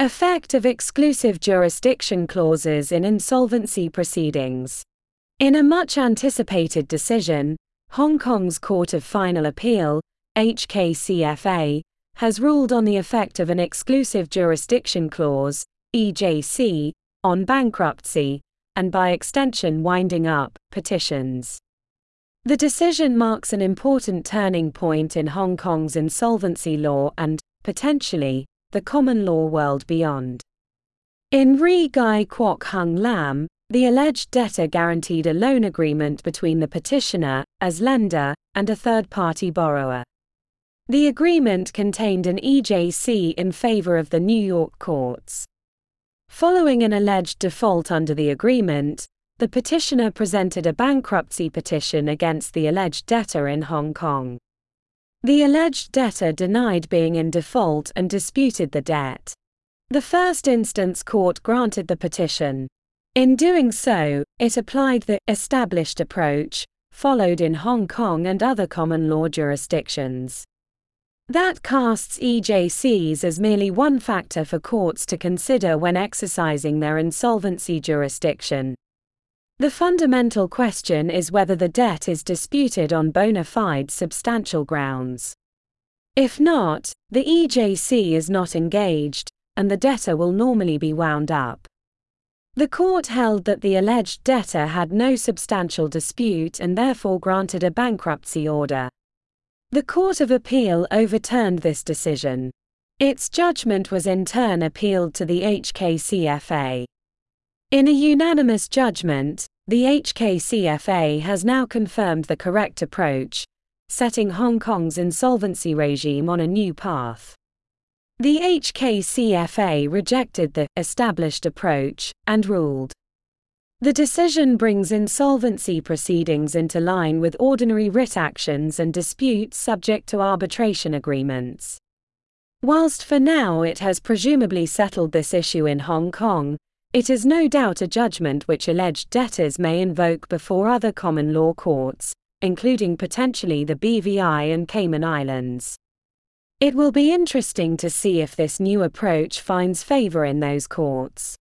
Effect of exclusive jurisdiction clauses in insolvency proceedings. In a much anticipated decision, Hong Kong's Court of Final Appeal, HKCFA, has ruled on the effect of an exclusive jurisdiction clause, EJC, on bankruptcy, and by extension winding up, petitions. The decision marks an important turning point in Hong Kong's insolvency law and, potentially, the common law world beyond. In Re Guy Kwok Hung Lam, the alleged debtor guaranteed a loan agreement between the petitioner, as lender, and a third party borrower. The agreement contained an EJC in favor of the New York courts. Following an alleged default under the agreement, the petitioner presented a bankruptcy petition against the alleged debtor in Hong Kong. The alleged debtor denied being in default and disputed the debt. The first instance court granted the petition. In doing so, it applied the established approach, followed in Hong Kong and other common law jurisdictions. That casts EJCs as merely one factor for courts to consider when exercising their insolvency jurisdiction. The fundamental question is whether the debt is disputed on bona fide substantial grounds. If not, the EJC is not engaged, and the debtor will normally be wound up. The court held that the alleged debtor had no substantial dispute and therefore granted a bankruptcy order. The Court of Appeal overturned this decision. Its judgment was in turn appealed to the HKCFA. In a unanimous judgment, the HKCFA has now confirmed the correct approach, setting Hong Kong's insolvency regime on a new path. The HKCFA rejected the established approach and ruled the decision brings insolvency proceedings into line with ordinary writ actions and disputes subject to arbitration agreements. Whilst for now it has presumably settled this issue in Hong Kong, it is no doubt a judgment which alleged debtors may invoke before other common law courts, including potentially the BVI and Cayman Islands. It will be interesting to see if this new approach finds favor in those courts.